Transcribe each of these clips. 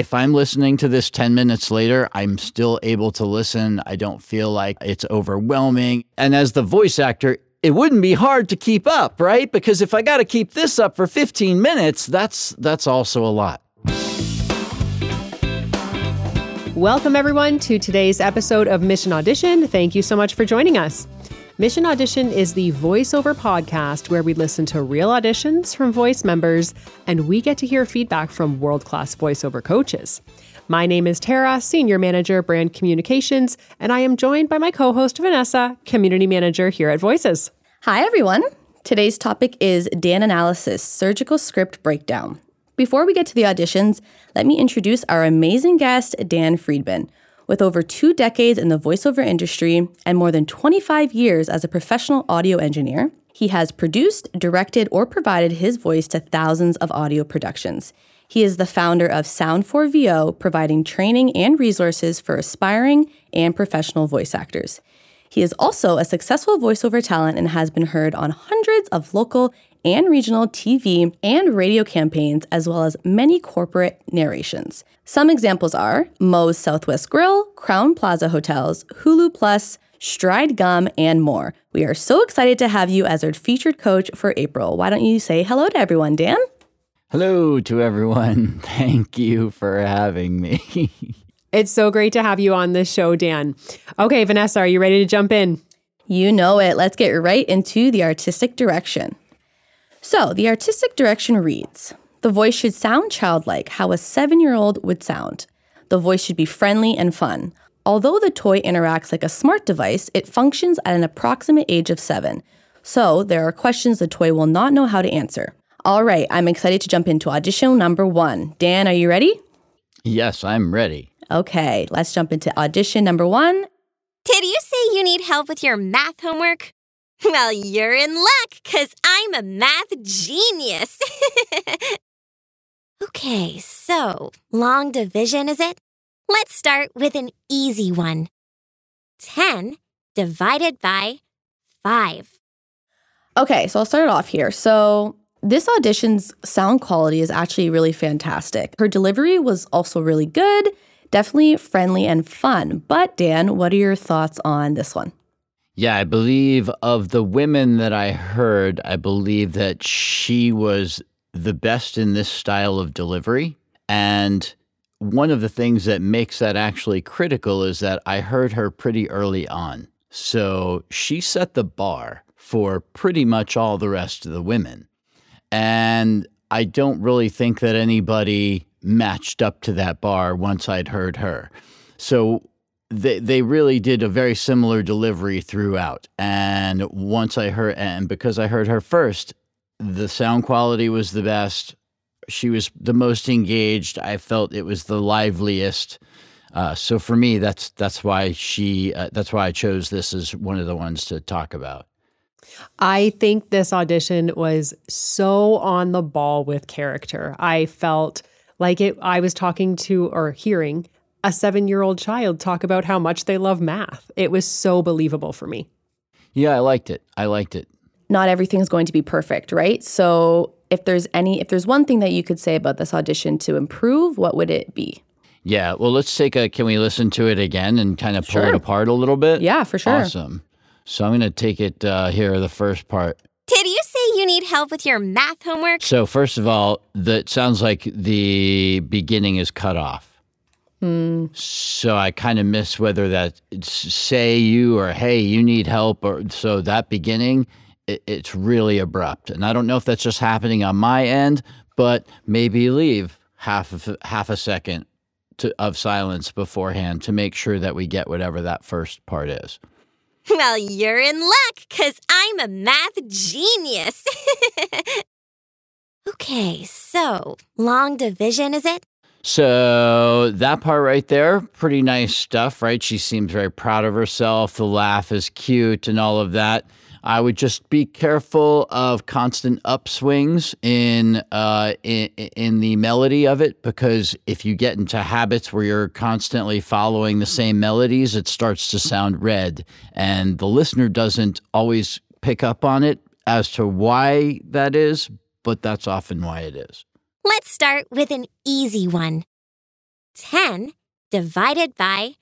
if I'm listening to this 10 minutes later, I'm still able to listen. I don't feel like it's overwhelming. And as the voice actor, it wouldn't be hard to keep up, right? Because if I got to keep this up for 15 minutes, that's that's also a lot. Welcome everyone to today's episode of Mission Audition. Thank you so much for joining us. Mission Audition is the voiceover podcast where we listen to real auditions from voice members and we get to hear feedback from world class voiceover coaches. My name is Tara, Senior Manager, Brand Communications, and I am joined by my co host Vanessa, Community Manager here at Voices. Hi, everyone. Today's topic is Dan Analysis Surgical Script Breakdown. Before we get to the auditions, let me introduce our amazing guest, Dan Friedman. With over two decades in the voiceover industry and more than 25 years as a professional audio engineer, he has produced, directed, or provided his voice to thousands of audio productions. He is the founder of Sound4VO, providing training and resources for aspiring and professional voice actors. He is also a successful voiceover talent and has been heard on hundreds of local and regional TV and radio campaigns, as well as many corporate narrations. Some examples are Moe's Southwest Grill, Crowne Plaza Hotels, Hulu Plus, Stride Gum, and more. We are so excited to have you as our featured coach for April. Why don't you say hello to everyone, Dan? Hello to everyone. Thank you for having me. it's so great to have you on this show, Dan. Okay, Vanessa, are you ready to jump in? You know it. Let's get right into the artistic direction. So, the artistic direction reads The voice should sound childlike, how a seven year old would sound. The voice should be friendly and fun. Although the toy interacts like a smart device, it functions at an approximate age of seven. So, there are questions the toy will not know how to answer. All right, I'm excited to jump into audition number one. Dan, are you ready? Yes, I'm ready. Okay, let's jump into audition number one. Did you say you need help with your math homework? Well, you're in luck, because I'm a math genius. okay, so long division, is it? Let's start with an easy one 10 divided by 5. Okay, so I'll start it off here. So, this audition's sound quality is actually really fantastic. Her delivery was also really good, definitely friendly and fun. But, Dan, what are your thoughts on this one? Yeah, I believe of the women that I heard, I believe that she was the best in this style of delivery. And one of the things that makes that actually critical is that I heard her pretty early on. So she set the bar for pretty much all the rest of the women. And I don't really think that anybody matched up to that bar once I'd heard her. So they they really did a very similar delivery throughout. And once I heard, and because I heard her first, the sound quality was the best. She was the most engaged. I felt it was the liveliest. Uh, so for me, that's that's why she uh, that's why I chose this as one of the ones to talk about. I think this audition was so on the ball with character. I felt like it. I was talking to or hearing a seven year old child talk about how much they love math. It was so believable for me. Yeah, I liked it. I liked it. Not everything's going to be perfect, right? So if there's any if there's one thing that you could say about this audition to improve, what would it be? Yeah, well, let's take a. Can we listen to it again and kind of pull Sure. it apart a little bit? Yeah, for sure. Awesome. So I'm going to take it uh, here, the first part. Did you say you need help with your math homework? So first of all, that sounds like the beginning is cut off. So I kind of miss whether that say you or hey you need help or so that beginning it, it's really abrupt and I don't know if that's just happening on my end, but maybe leave half of half a second to, of silence beforehand to make sure that we get whatever that first part is. Well, you're in luck, because I'm a math genius. okay, so long division, is it? So that part right there, pretty nice stuff, right? She seems very proud of herself. The laugh is cute and all of that. I would just be careful of constant upswings in uh, in, in the melody of it because if you get into habits where you're constantly following the same melodies, it starts to sound read, and the listener doesn't always pick up on it as to why that is, but that's often why it is. Let's start with an easy one 10 divided by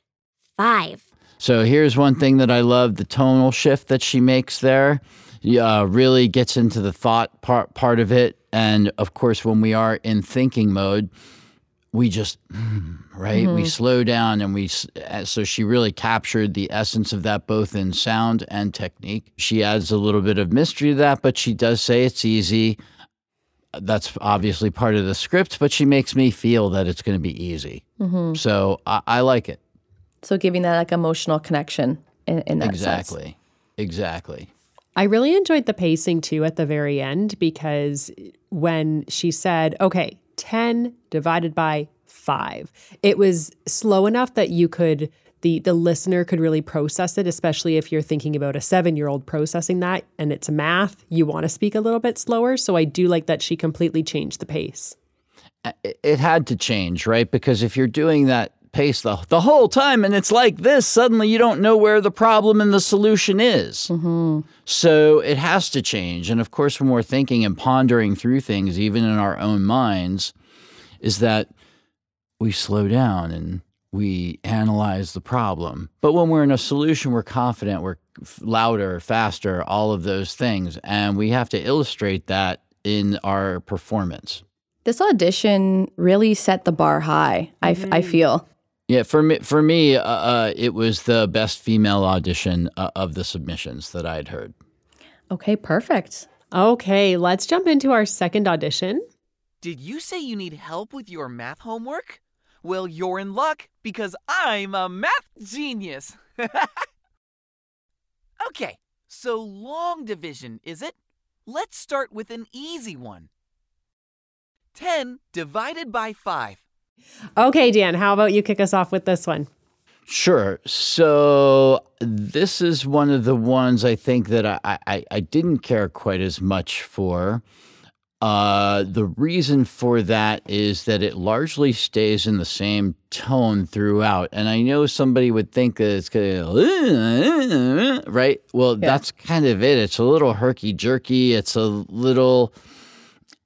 5. So here's one thing that I love the tonal shift that she makes there. Uh, really gets into the thought part part of it, and of course, when we are in thinking mode, we just right we slow down and we uh, so she really captured the essence of that both in sound and technique. She adds a little bit of mystery to that, but she does say it's easy. That's obviously part of the script, but she makes me feel that it's going to be easy. Mm-hmm. So I, I like it. So giving that like emotional connection in, in that sense. Exactly. Exactly. I really enjoyed the pacing too at the very end because when she said, okay, 10 divided by five, it was slow enough that you could, the, the listener could really process it, especially if you're thinking about a seven year old processing that and it's math, you want to speak a little bit slower. So I do like that she completely changed the pace. Uh, it- It had to change, right? Because if you're doing that pace the, the whole time and it's like this, suddenly you don't know where the problem and the solution is. Mm-hmm. So it has to change. And of course, when we're thinking and pondering through things, even in our own minds, is that we slow down and we analyze the problem. But when we're in a solution, we're confident, we're louder, faster, all of those things. And we have to illustrate that in our performance. This audition really set the bar high, I, f- I feel. Yeah, for me, for me, uh, uh, it was the best female audition uh, of the submissions that I'd heard. Okay, perfect. Okay, let's jump into our second audition. Did you say you need help with your math homework? Well, you're in luck because I'm a math genius. okay, so long division, is it? Let's start with an easy one 10 divided by 5. Okay, Dan, how about you kick us off with this one? Sure. So this is one of the ones I think that I, I, I didn't care quite as much for. Uh, the reason for that is that it largely stays in the same tone throughout. And I know somebody would think that it's going to, right? Well, that's kind of it. It's a little herky jerky. It's a little,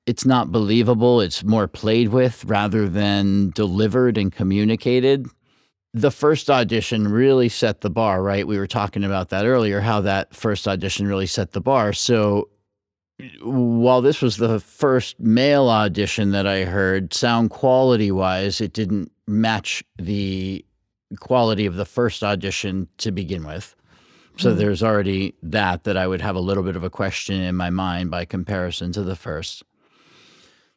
it's not believable. It's more played with rather than delivered and communicated the first audition really set the bar, right? We were talking about that earlier, how that first audition really set the bar. So while this was the first male audition that I heard, sound quality wise, it didn't match the quality of the first audition to begin with. So hmm. there's already that that I would have a little bit of a question in my mind by comparison to the first.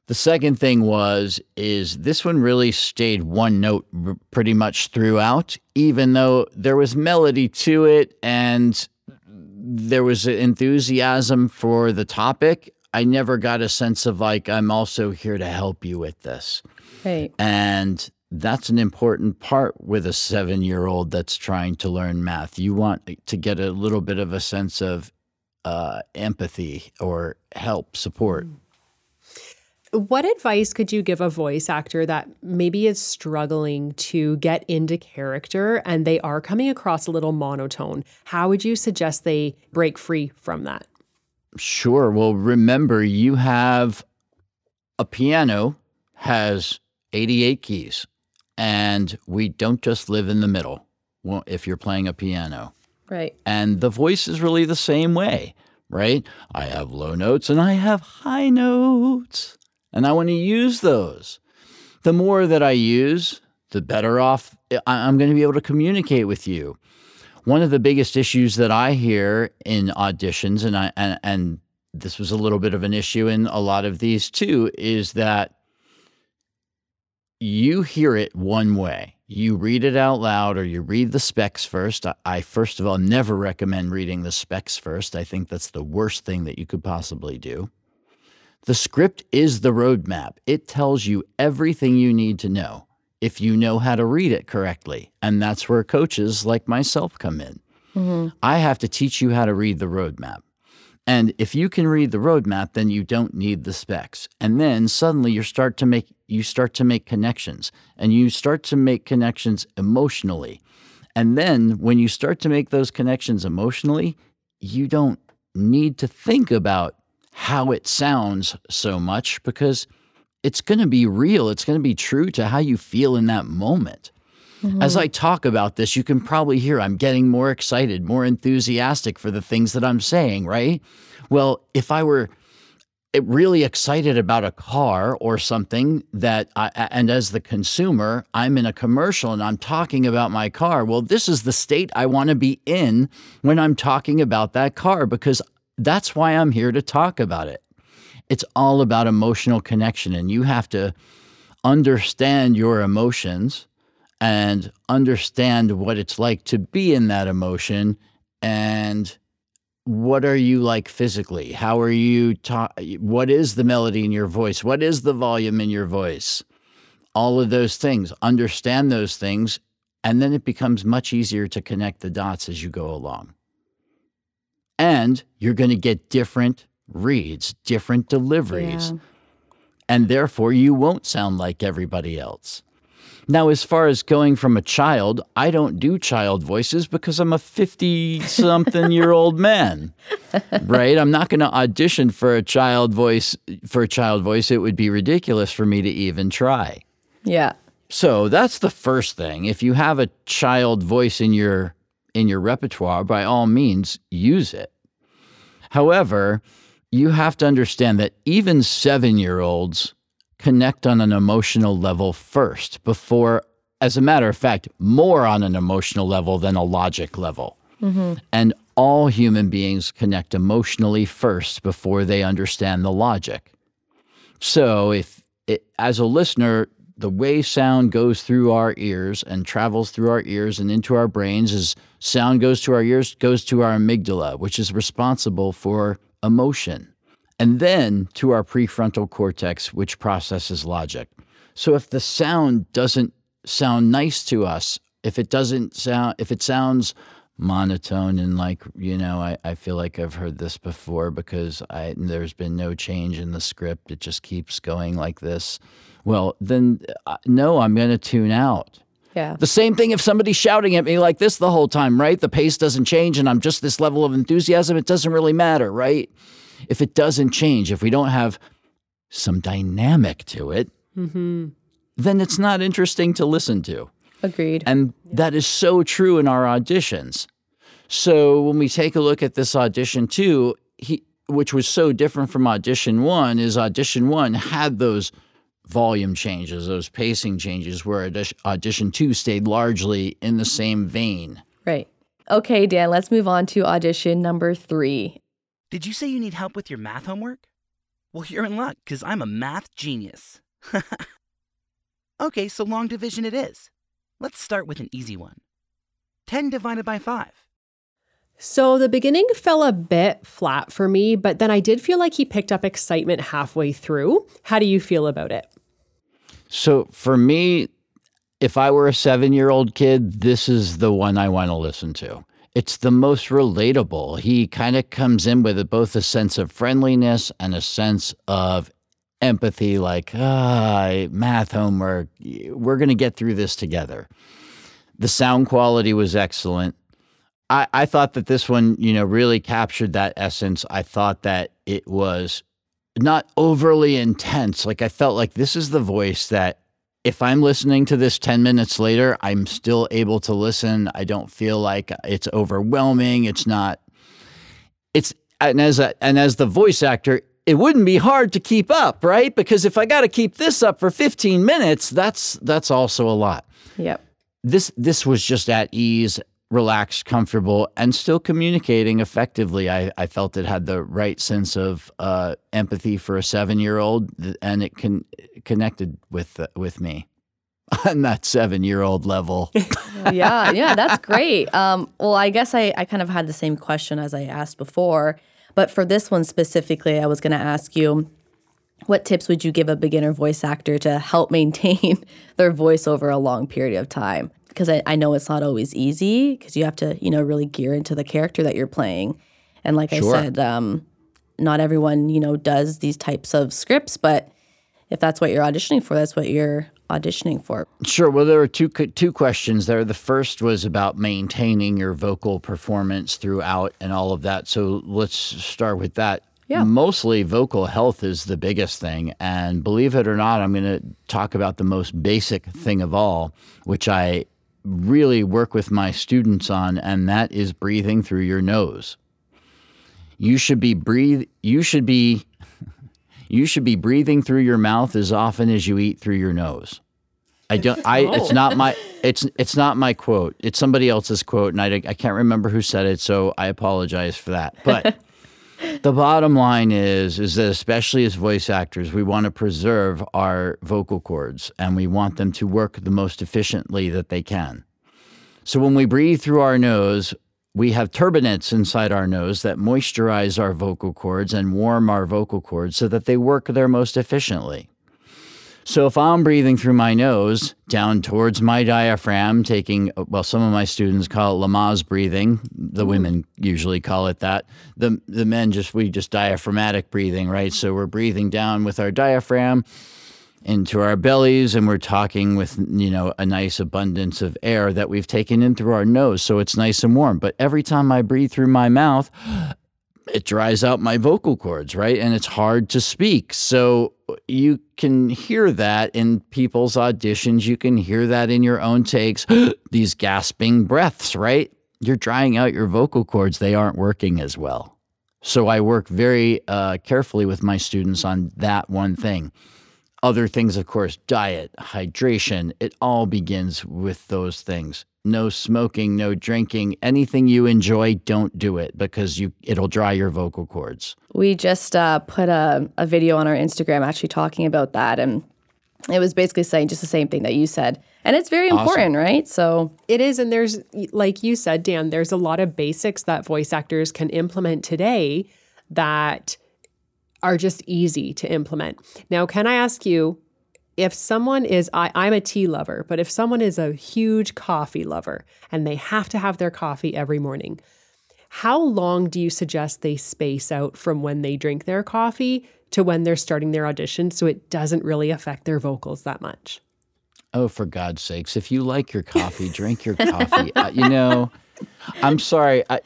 The second thing was is this one really stayed one note r- pretty much throughout, even though there was melody to it and there was enthusiasm for the topic. I never got a sense of like I'm also here to help you with this, Right. and that's an important part with a seven-year-old that's trying to learn math. You want to get a little bit of a sense of uh, empathy or help, support. What advice could you give a voice actor that maybe is struggling to get into character and they are coming across a little monotone? How would you suggest they break free from that? Sure. Well, remember you have a piano has 88 keys and we don't just live in the middle well, if you're playing a piano. Right. And the voice is really the same way, right? I have low notes and I have high notes and I want to use those. The more that I use, the better off I'm going to be able to communicate with you. One of the biggest issues that I hear in auditions, and I and, and this was a little bit of an issue in a lot of these too, is that you hear it one way. You read it out loud or you read the specs first. I, I, first of all, never recommend reading the specs first. I think that's the worst thing that you could possibly do. The script is the roadmap, it tells you everything you need to know if you know how to read it correctly. And that's where coaches like myself come in. Mm-hmm. I have to teach you how to read the roadmap. And if you can read the roadmap, then you don't need the specs. And then suddenly you start to make you start to make connections and you start to make connections emotionally. And then when you start to make those connections emotionally, you don't need to think about how it sounds so much because it's going to be real. It's going to be true to how you feel in that moment. As I talk about this, you can probably hear I'm getting more excited, more enthusiastic for the things that I'm saying, right? Well, if I were eh, really excited about a car or something that I, and as the consumer i'm in a commercial and i'm talking about my car well this is the state i want to be in when i'm talking about that car because that's why i'm here to talk about it. It's all about emotional connection and you have to understand your emotions and understand what it's like to be in that emotion and what are you like physically? How are you ta- what is the melody in your voice? What is the volume in your voice? All of those things. Understand those things and then it becomes much easier to connect the dots as you go along and you're going to get different reads different deliveries Yeah. and therefore you won't sound like everybody else now, as far as going from a child, I don't do child voices because I'm a 50 something year old man, right? I'm not going to audition for a child voice. For a child voice, it would be ridiculous for me to even try. Yeah. So that's the first thing. If you have a child voice in your in your repertoire, by all means, use it. However, you have to understand that even seven year olds connect on an emotional level first before, as a matter of fact, more on an emotional level than a logic level. Mm-hmm. And all human beings connect emotionally first before they understand the logic. So, if it, as a listener, the way sound goes through our ears and travels through our ears and into our brains is sound goes to our ears, goes to our amygdala, which is responsible for emotion, and then to our prefrontal cortex, which processes logic. So, if the sound doesn't sound nice to us, if it doesn't sound, if it sounds monotone and like you know I, I feel like i've heard this before because i there's been no change in the script. It just keeps going like this. Well then uh, no i'm going to tune out. Yeah. the same thing if somebody's shouting at me like this the whole time right? The pace doesn't change and i'm just this level of enthusiasm. It doesn't really matter right? If it doesn't change if we don't have some dynamic to it then it's not interesting to listen to Agreed. and that is so true in our auditions. So when we take a look at this audition two, he which was so different from audition one, is audition one had those volume changes, those pacing changes, where audition, audition two stayed largely in the same vein. right. Okay, Dan, let's move on to audition number three. Did you say you need help with your math homework? Well, you're in luck, because I'm a math genius. okay, so long division it is. Let's start with an easy one 10 divided by 5. So the beginning fell a bit flat for me, but then I did feel like he picked up excitement halfway through. How do you feel about it? So for me, if I were a seven year old kid, this is the one I want to listen to. It's the most relatable. He kind of comes in with both a sense of friendliness and a sense of empathy, like, ah, math homework, we're going to get through this together. The sound quality was excellent. I, I thought that this one, you know, really captured that essence. I thought that it was not overly intense. Like I felt like this is the voice that if I'm listening to this 10 minutes later, I'm still able to listen. I don't feel like it's overwhelming. It's not it's and as a, and as the voice actor, it wouldn't be hard to keep up, right? Because if I got to keep this up for 15 minutes, that's that's also a lot Yep. this this was just at ease relaxed comfortable and still communicating effectively i, I felt it had the right sense of uh, empathy for a seven year old and it can connected with uh, with me on that seven year old level yeah, yeah, that's great. Um, well, I guess I, I kind of had the same question as I asked before, but for this one specifically, I was going to ask you what tips would you give a beginner voice actor to help maintain their voice over a long period of time? Because I, I know it's not always easy because you have to, you know, really gear into the character that you're playing. And like Sure. I said, um, not everyone, you know, does these types of scripts, but if that's what you're auditioning for, that's what you're auditioning for. Sure. Well, there were two two questions there. The first was about maintaining your vocal performance throughout and all of that. So let's start with that. Yeah. mostly vocal health is the biggest thing. And believe it or not, I'm going to talk about the most basic thing of all, which I really work with my students on, and that is breathing through your nose. You should be breathe. You should be. You should be breathing through your mouth as often as you eat through your nose. I don't. I. Oh. It's not my. It's. It's not my quote. It's somebody else's quote, and I. I can't remember who said it, so I apologize for that. But the bottom line is, is that especially as voice actors, we want to preserve our vocal cords, and we want them to work the most efficiently that they can. So when we breathe through our nose, we have turbinates inside our nose that moisturize our vocal cords and warm our vocal cords so that they work their most efficiently. So if I'm breathing through my nose down towards my diaphragm, taking, well, some of my students call it Lamaze breathing. The mm. women usually call it that. The, the men just, we just diaphragmatic breathing, right? So we're breathing down with our diaphragm into our bellies and we're talking with you know a nice abundance of air that we've taken in through our nose so it's nice and warm. But every time i breathe through my mouth it dries out my vocal cords right? And it's hard to speak. So you can hear that in people's auditions. You can hear that in your own takes. These gasping breaths right? You're drying out your vocal cords. They aren't working as well. So i work very uh, carefully with my students on that one thing other things, of course, diet, hydration, it all begins with those things. No smoking, no drinking, anything you enjoy, don't do it because you it'll dry your vocal cords. We just uh, put a, a video on our Instagram actually talking about that. And it was basically saying just the same thing that you said. And it's very important, right? So It is. And there's, like you said, Dan, there's a lot of basics that voice actors can implement today that are just easy to implement. Now, can I ask you if someone is, I, I'm a tea lover, but if someone is a huge coffee lover and they have to have their coffee every morning, how long do you suggest they space out from when they drink their coffee to when they're starting their audition so it doesn't really affect their vocals that much? Oh, for God's sakes, if you like your coffee, drink your coffee. Uh, you know, I'm sorry. I,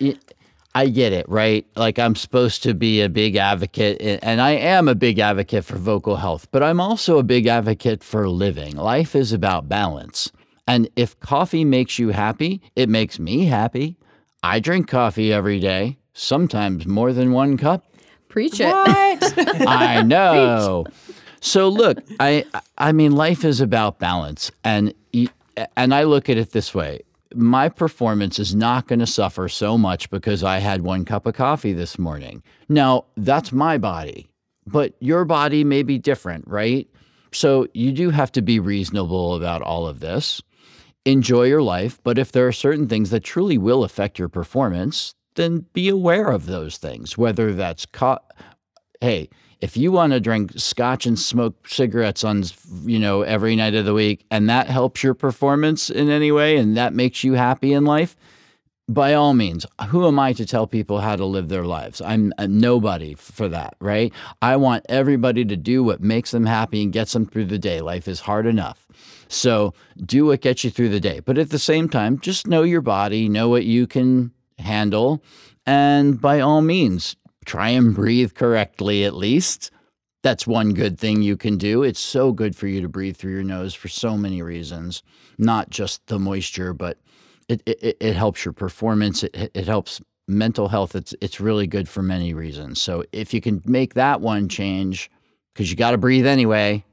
I get it, right? Like I'm supposed to be a big advocate, and I am a big advocate for vocal health, but I'm also a big advocate for living. Life is about balance. And if coffee makes you happy, it makes me happy. I drink coffee every day, sometimes more than one cup. preach it. I know. So look, I I mean life is about balance and and I look at it this way. My performance is not going to suffer so much because I had one cup of coffee this morning. Now, that's my body, but your body may be different, right? So you do have to be reasonable about all of this. Enjoy your life, but if there are certain things that truly will affect your performance, then be aware of those things, whether that's co- hey, if you want to drink scotch and smoke cigarettes on, you know, every night of the week and that helps your performance in any way and that makes you happy in life, by all means, who am I to tell people how to live their lives? I'm a nobody for that, right? I want everybody to do what makes them happy and gets them through the day. Life is hard enough. So do what gets you through the day. But at the same time, just know your body, know what you can handle, and by all means, try and breathe correctly at least. That's one good thing you can do. It's so good for you to breathe through your nose for so many reasons, not just the moisture, but it, it, it helps your performance. It, it helps mental health. It's, it's really good for many reasons. So if you can make that one change, because you got to breathe anyway,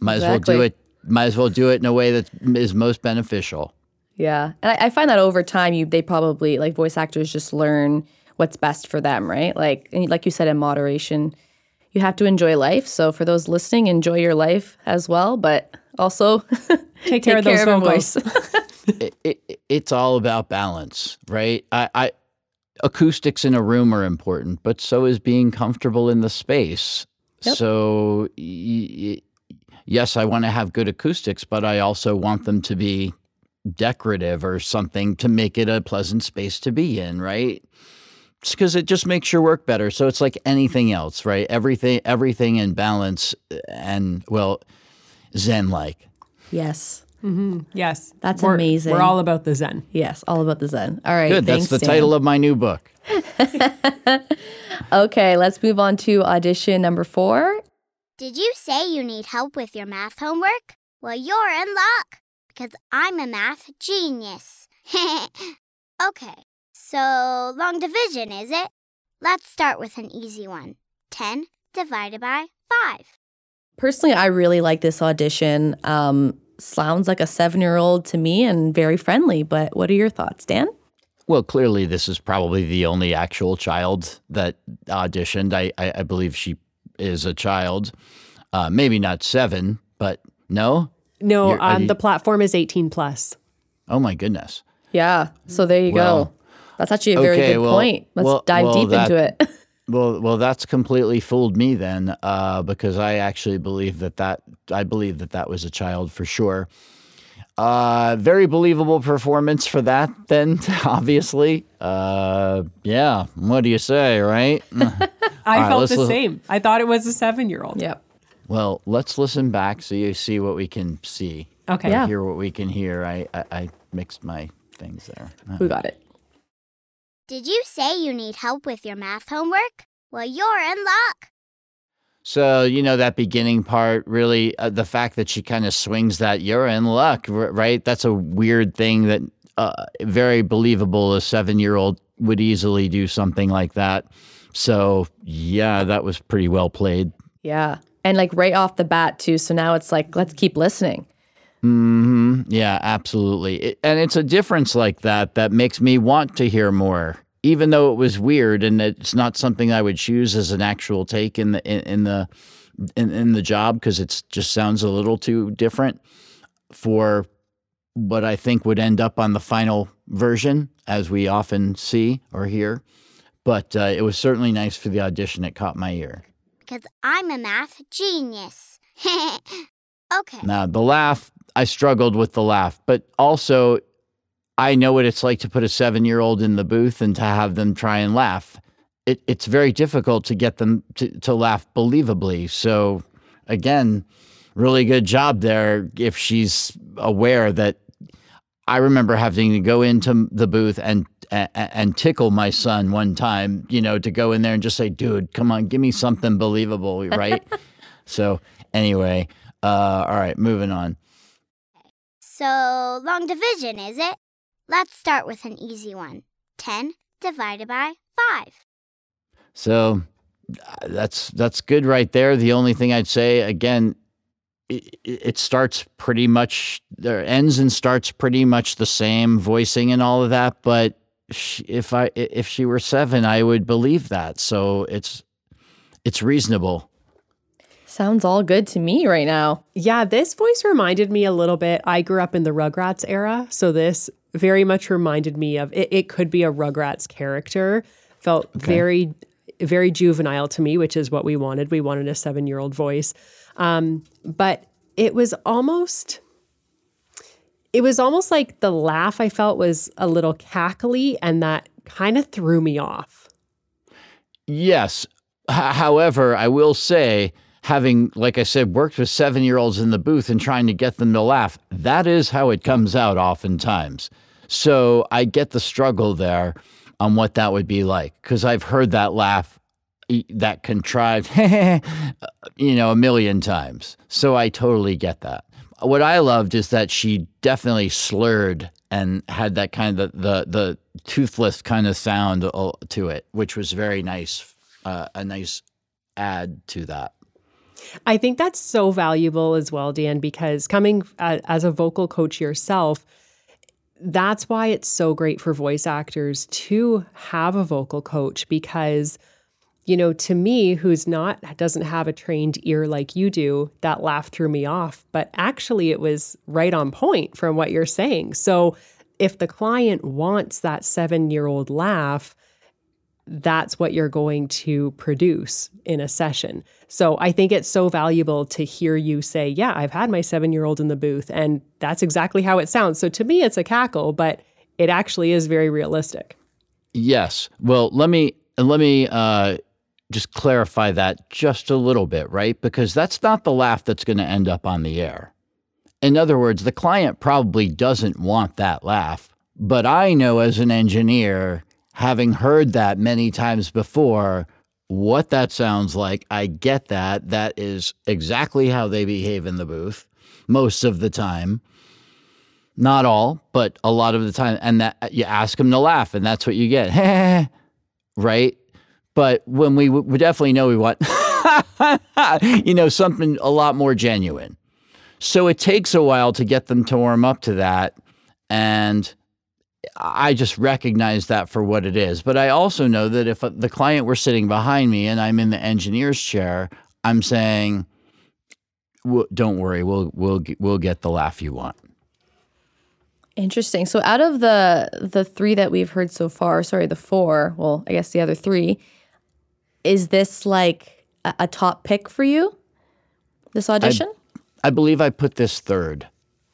might as well do it. Might as well do it in a way that is most beneficial. Yeah, and I, I find that over time, you they probably like voice actors just learn what's best for them, right? Like like you said, in moderation, you have to enjoy life. So for those listening, enjoy your life as well, but also Take care of those your vocals. voice. it, it, it's all about balance, right? I, I acoustics in a room are important, but so is being comfortable in the space. Yep. So y- y- yes, I want to have good acoustics, but I also want them to be decorative or something to make it a pleasant space to be in, right? Because it just makes your work better. So it's like anything else, right? Everything, everything in balance, uh, and well, zen like. yes, mm-hmm. Yes. That's We're- amazing. We're all about the Zen. yes, all about the Zen. All right, Good. thanks, That's the Dan. title of my new book. okay, let's move on to audition number four. Did you say you need help with your math homework? Well, you're in luck because I'm a math genius. okay, so long division, is it? Let's start with an easy one 10 divided by 5. Personally, I really like this audition. Um, sounds like a seven year old to me and very friendly, but what are your thoughts, Dan? Well, clearly, this is probably the only actual child that auditioned. I, I, I believe she is a child. Uh, maybe not seven, but no? No, um, you- the platform is 18 plus. Oh, my goodness. Yeah, so there you Well, go. That's actually a very okay, good well- point. Let's well- dive well, deep that- into it. Well, well, that's completely fooled me then, uh, because I actually believe that that I believe that that was a child for sure. Uh, very believable performance for that. Then, obviously, uh, yeah. What do you say, right? I right, felt the look- same. I thought it was a seven year old. yep. well, let's listen back so you see what we can see. Okay. Yeah. Hear what we can hear. I I, I mixed my things there. We got it. Did you say you need help with your math homework? Well, you're in luck. So, you know, that beginning part, really, uh, the fact that she kind of swings that, you're in luck, r- right? That's a weird thing that uh, very believable. A seven year old would easily do something like that. So, yeah, that was pretty well played. Yeah. And like right off the bat, too. So now it's like, let's keep listening. Hmm Yeah, absolutely. It, and it's a difference like that that makes me want to hear more, even though it was weird and it's not something I would choose as an actual take in the in, in the in, in the job because it just sounds a little too different for what I think would end up on the final version, as we often see or hear. But uh, it was certainly nice for the audition. It caught my ear. Because I'm a math genius. okay. Now, the laugh, I struggled with the laugh, but also I know what it's like to put a seven year old in the booth and to have them try and laugh. It, it's very difficult to get them to, to laugh believably. So, again, really good job there if she's aware that I remember having to go into the booth and and, and tickle my son one time, you know, to go in there and just say, "Dude, come on, give me something believable," right? so, anyway, uh, all right, moving on. So, long division, is it? Let's start with an easy one 10 divided by 5. So that's that's good right there. The only thing I'd say again, it, it starts pretty much there ends and starts pretty much the same voicing and all of that. But if I if she were seven, I would believe that. So it's it's reasonable. Sounds all good to me right now. Yeah, this voice reminded me a little bit. I grew up in the Rugrats era, so this very much reminded me of it. It could be a Rugrats character. Felt very, very juvenile to me, which is what we wanted. We wanted a seven-year-old voice, um, but it was almost. It was almost like the laugh I felt was a little cackly, and that kind of threw me off. Yes. H- however, I will say, having, like I said, worked with seven year olds in the booth and trying to get them to laugh, that is how it comes out oftentimes. So I get the struggle there on what that would be like because I've heard that laugh, that contrived, you know, a million times. So I totally get that. What I loved is that she definitely slurred and had that kind of the the toothless kind of sound uh, to it, which was very nice, uh, a nice add to that. I think that's so valuable as well, Dan, because coming uh, as a vocal coach yourself, that's why it's so great for voice actors to have a vocal coach because you know to me who's not doesn't have a trained ear like you do that laugh threw me off. But actually it was right on point from what you're saying. So if the client wants that 7-year-old laugh that's what you're going to produce in a session. So I think it's so valuable to hear you say, Yeah, I've had my seven year old in the booth, and that's exactly how it sounds. So to me, it's a cackle, but it actually is very realistic. Yes. Well, let me let me uh, just clarify that just a little bit, right? Because that's not the laugh that's going to end up on the air. In other words, the client probably doesn't want that laugh, but I know as an engineer having heard that many times before, what that sounds like. I get that. That is exactly how they behave in the booth most of the time. Not all, but a lot of the time. And that you ask them to laugh, and that's what you get. right? But when we, we definitely know we want, you know, something a lot more genuine. So it takes a while to get them to warm up to that. And I just recognize that for what it is. But I also know that if uh, the client were sitting behind me and I'm in the engineer's chair, I'm saying, "Don't worry, we'll we'll we'll get the laugh you want." Interesting. So out of the the 3 that we've heard so far, sorry, the 4, well, I guess the other 3, is this like a, a top pick for you? This audition? I, I believe I put this third.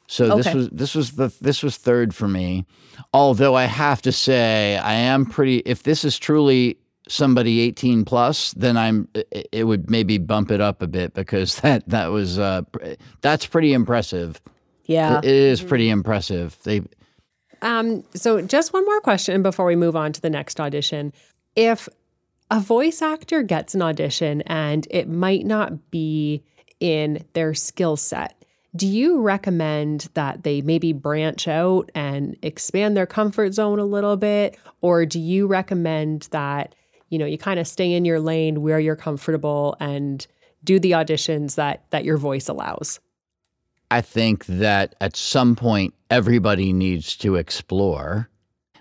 So okay. this was this was the this was third for me. Although I have to say I am pretty if this is truly somebody 18 plus then I'm it would maybe bump it up a bit because that that was uh that's pretty impressive. Yeah. It is pretty impressive. They um so just one more question before we move on to the next audition. If a voice actor gets an audition and it might not be in their skill set do you recommend that they maybe branch out and expand their comfort zone a little bit? Or do you recommend that, you know, you kind of stay in your lane where you're comfortable and do the auditions that that your voice allows? I think that at some point everybody needs to explore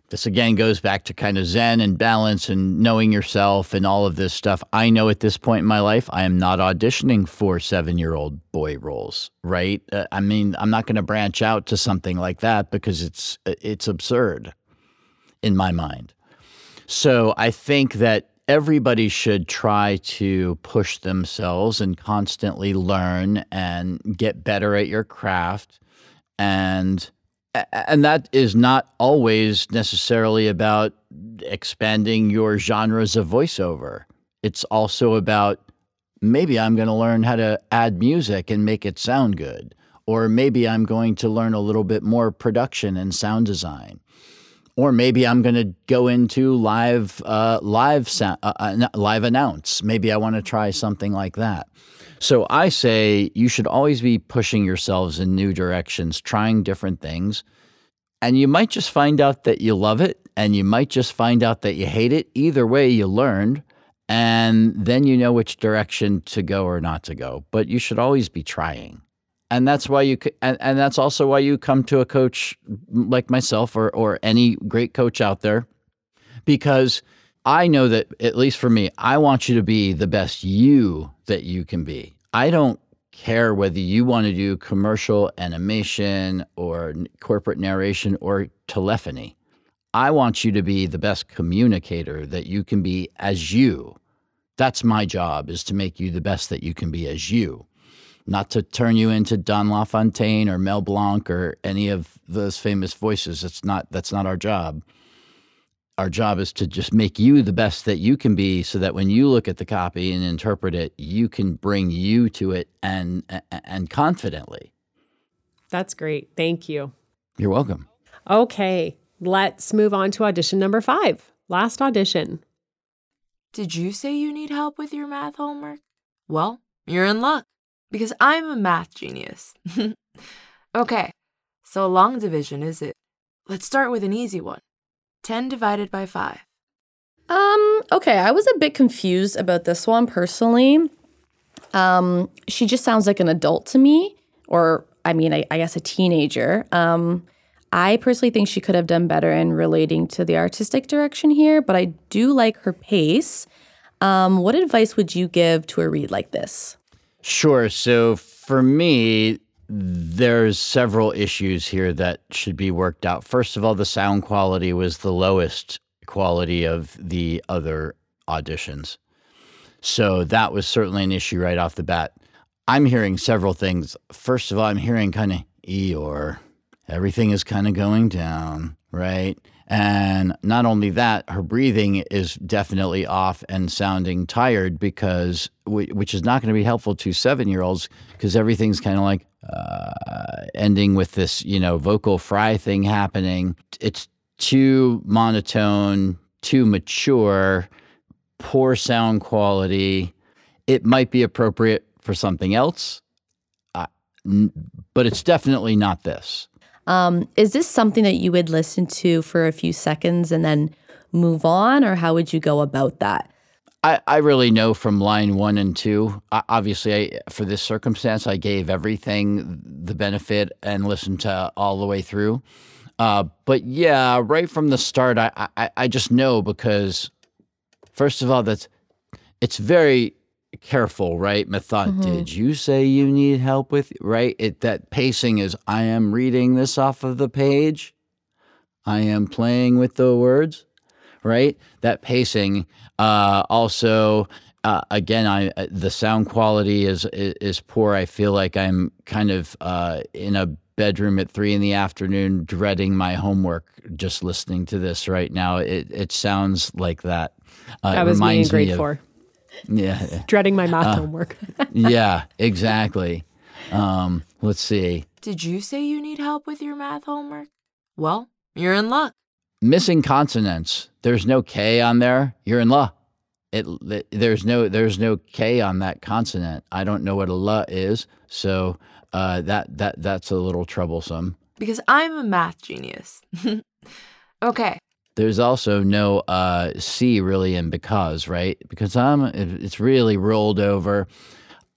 this again goes back to kind of Zen and balance and knowing yourself and all of this stuff. I know at this point in my life, I am not auditioning for seven year old boy roles, right? Uh, I mean, I'm not going to branch out to something like that because it's it's absurd in my mind. So I think that everybody should try to push themselves and constantly learn and get better at your craft and and that is not always necessarily about expanding your genres of voiceover. It's also about maybe I'm going to learn how to add music and make it sound good. Or maybe I'm going to learn a little bit more production and sound design. Or maybe I'm going to go into live, uh, live, sound, uh, uh, live announce. Maybe I want to try something like that. So I say you should always be pushing yourselves in new directions, trying different things. And you might just find out that you love it, and you might just find out that you hate it. Either way, you learned, and then you know which direction to go or not to go. But you should always be trying. And that's why you, and, and that's also why you come to a coach like myself or, or any great coach out there, because I know that, at least for me, I want you to be the best you that you can be. I don't care whether you want to do commercial animation or corporate narration or telephony. I want you to be the best communicator that you can be as you. That's my job is to make you the best that you can be as you. Not to turn you into Don LaFontaine or Mel Blanc or any of those famous voices. It's not that's not our job our job is to just make you the best that you can be so that when you look at the copy and interpret it you can bring you to it and and confidently. That's great. Thank you. You're welcome. Okay let's move on to audition number five last audition. Did you say you need help with your math homework? Well you're in luck because i'm a math genius. Okay so long division is it? Let's start with an easy one 10 divided by 5. Um, okay, I was a bit confused about this one personally. Um, she just sounds like an adult to me, or I mean, I, I guess a teenager. Um, I personally think she could have done better in relating to the artistic direction here, but I do like her pace. Um, what advice would you give to a read like this? Sure. So for me, there's several issues here that should be worked out. First of all, the sound quality was the lowest quality of the other auditions. So that was certainly an issue right off the bat. I'm hearing several things. First of all, I'm hearing kind of Eeyore. Everything is kind of going down, right? And not only that, her breathing is definitely off and sounding tired because, which is not going to be helpful to seven year olds because everything's kind of like uh, ending with this, you know, vocal fry thing happening. It's too monotone, too mature, poor sound quality. It might be appropriate for something else, uh, n- but it's definitely not this. Um, is this something that you would listen to for a few seconds and then move on, or how would you go about that? I, I really know from line one and two. I, obviously, I, for this circumstance, I gave everything the benefit and listened to all the way through. Uh, but yeah, right from the start, I, I, I just know because, first of all, that's it's very careful, right? Method. Mhm. Did you say you need help with right? It that pacing is. I am reading this off of the page. I am playing with the words, right? That pacing. Uh, also, uh, again, I uh, the sound quality is, is is poor. I feel like I'm kind of uh, in a bedroom at three in the afternoon, dreading my homework, just listening to this right now. It it sounds like that. Uh, That was me in reminds grade of- four, Yeah, dreading my math Uh, homework. yeah, exactly. Um, let's see. Did you say you need help with your math homework? Well, you're in luck. Missing consonants. There's no K on there. You're in la. It, it- there's no there's no K on that consonant. I don't know what a la is, so uh, that that that's a little troublesome. Because I'm a math genius. okay, There's also no uh, C really in because, right? Because I'm it's really rolled over.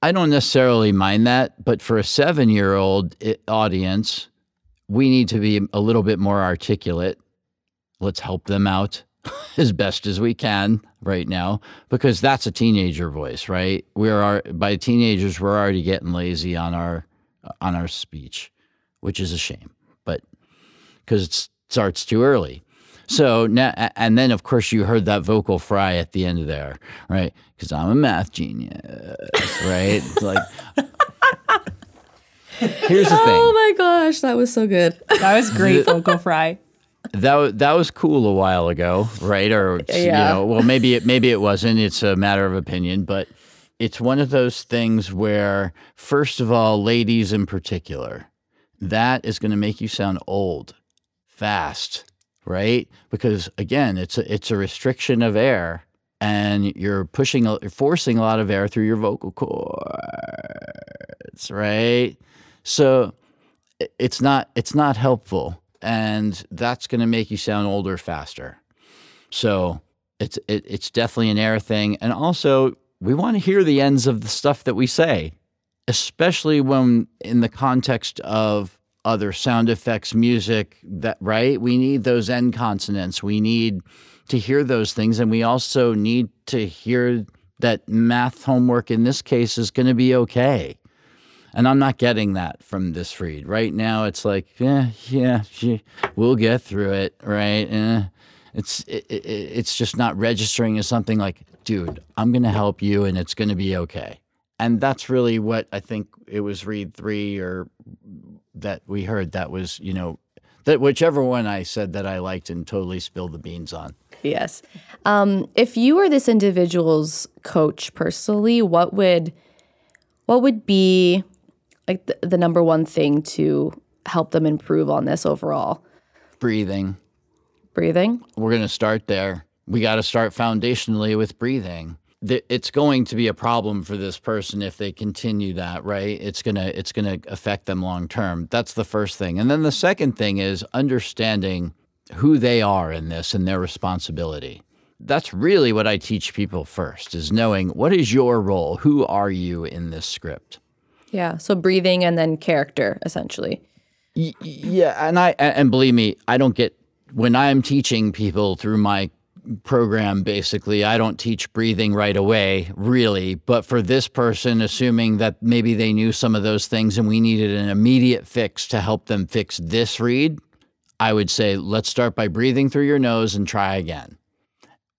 I don't necessarily mind that, but for a seven year old audience, we need to be a little bit more articulate. Let's help them out as best as we can right now, because that's a teenager voice, right? We're by teenagers, we're already getting lazy on our on our speech, which is a shame, but because it starts too early. So now, and then of course you heard that vocal fry at the end of there, right? Because I'm a math genius, right? It's like, here's the thing. Oh my gosh, that was so good. That was great vocal fry. That that was cool a while ago, right? Or Yeah. you know, well, maybe it maybe it wasn't. It's a matter of opinion, but it's one of those things where, first of all, ladies in particular, that is going to make you sound old, fast, right? Because again, it's a, it's a restriction of air, and you're pushing, you're forcing a lot of air through your vocal cords, right? So it's not it's not helpful and that's going to make you sound older faster. So it's it, it's definitely an air thing and also we want to hear the ends of the stuff that we say especially when in the context of other sound effects music that right? We need those end consonants. We need to hear those things and we also need to hear that math homework in this case is going to be okay and I'm not getting that from this read. Right now, it's like, yeah, yeah, we'll get through it, right? Eh. It's it, it, it's just not registering as something like, dude, I'm gonna help you, and it's gonna be okay. And that's really what I think it was read three or that we heard. That was you know that whichever one I said that I liked and totally spilled the beans on. Yes. Um, if you were this individual's coach personally, what would what would be like the, the number one thing to help them improve on this overall? Breathing. Breathing. we're going to start there. We got to start foundationally with breathing. It's going to be a problem for this person if they continue that, right? It's going to it's going to affect them long term. That's the first thing. And then the second thing is understanding who they are in this and their responsibility. That's really what I teach people first is knowing what is your role? Who are you in this script? Yeah. So breathing and then character, essentially. Y- yeah, and I and believe me, I don't get when I'm teaching people through my program basically I don't teach breathing right away really but for this person assuming that maybe they knew some of those things and we needed an immediate fix to help them fix this read I would say let's start by breathing through your nose and try again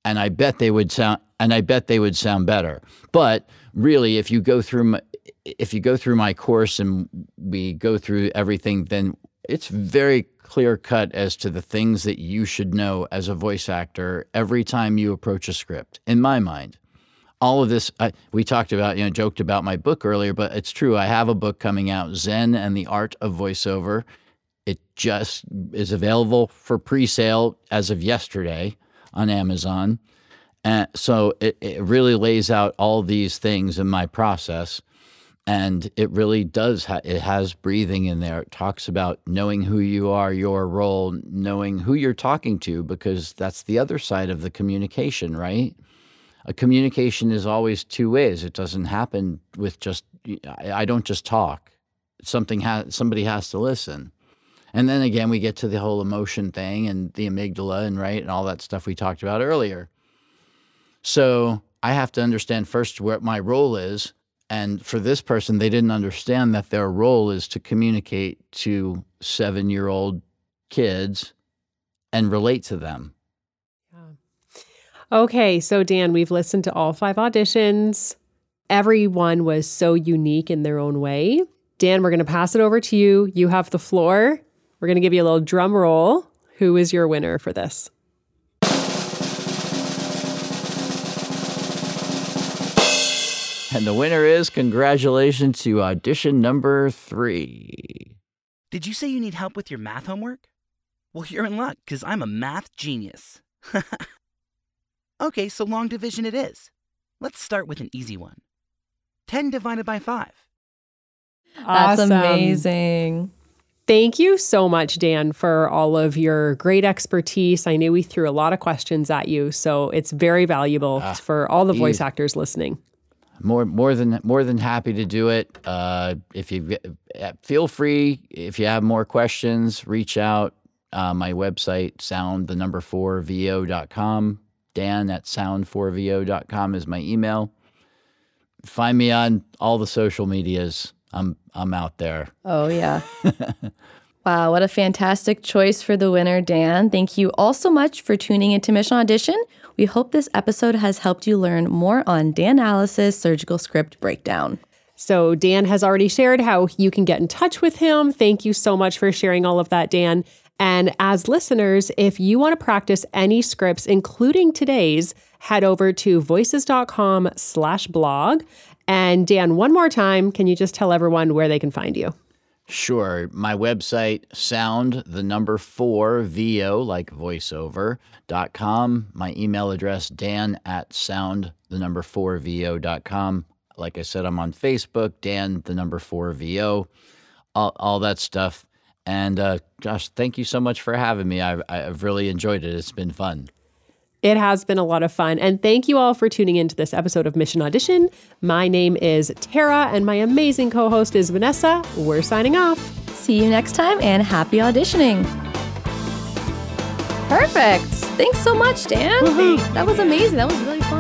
and I bet they would sound and I bet they would sound better. But really, if you go through my, if you go through my course and we go through everything, then it's very clear cut as to the things that you should know as a voice actor every time you approach a script. In my mind, all of this I, we talked about, you know, joked about my book earlier, but it's true. I have a book coming out, Zen and the Art of Voiceover. It just is available for pre-sale as of yesterday on Amazon. And so it, it really lays out all these things in my process. And it really does, ha- it has breathing in there. It talks about knowing who you are, your role, knowing who you're talking to, because that's the other side of the communication, right? A communication is always two ways. It doesn't happen with just, I don't just talk. Something has, somebody has to listen. And then again, we get to the whole emotion thing and the amygdala and right and all that stuff we talked about earlier. So I have to understand first what my role is. And for this person, they didn't understand that their role is to communicate to seven year old kids and relate to them. Okay, so Dan, we've listened to all five auditions. Everyone was so unique in their own way. Dan, we're going to pass it over to you. You have the floor. We're going to give you a little drum roll. Who is your winner for this? And the winner is congratulations to audition number three. Did you say you need help with your math homework? Well, you're in luck because I'm a math genius. okay, so long division it is. Let's start with an easy one 10 divided by 5. That's Awesome. amazing. Thank you so much, Dan, for all of your great expertise. I knew we threw a lot of questions at you, so it's very valuable Ah, for all the voice easy. actors listening. More more than more than happy to do it. Uh, if you uh, feel free, if you have more questions, reach out. Uh, my website sound the number four vo.com. Dan at sound4vo.com is my email. Find me on all the social medias. I'm I'm out there. Oh, yeah. wow, what a fantastic choice for the winner, Dan. Thank you all so much for tuning into Mission Audition. We hope this episode has helped you learn more on Dan Alice's surgical script breakdown. So, Dan has already shared how you can get in touch with him. Thank you so much for sharing all of that, Dan. And as listeners, if you want to practice any scripts, including today's, head over to voices.com slash blog. And Dan, one more time, can you just tell everyone where they can find you? Sure. My website, sound the number four VO, like voiceover, dot com. My email address, dan at sound the number four VO dot com. Like I said, I'm on Facebook, Dan the number four VO, all, all that stuff. And uh, Josh, thank you so much for having me. I've, I've really enjoyed it. It's been fun. It has been a lot of fun. And thank you all for tuning into this episode of Mission Audition. My name is Tara, and my amazing co host is Vanessa. We're signing off. See you next time and happy auditioning. Perfect. Thanks so much, Dan. That was amazing. That was really fun.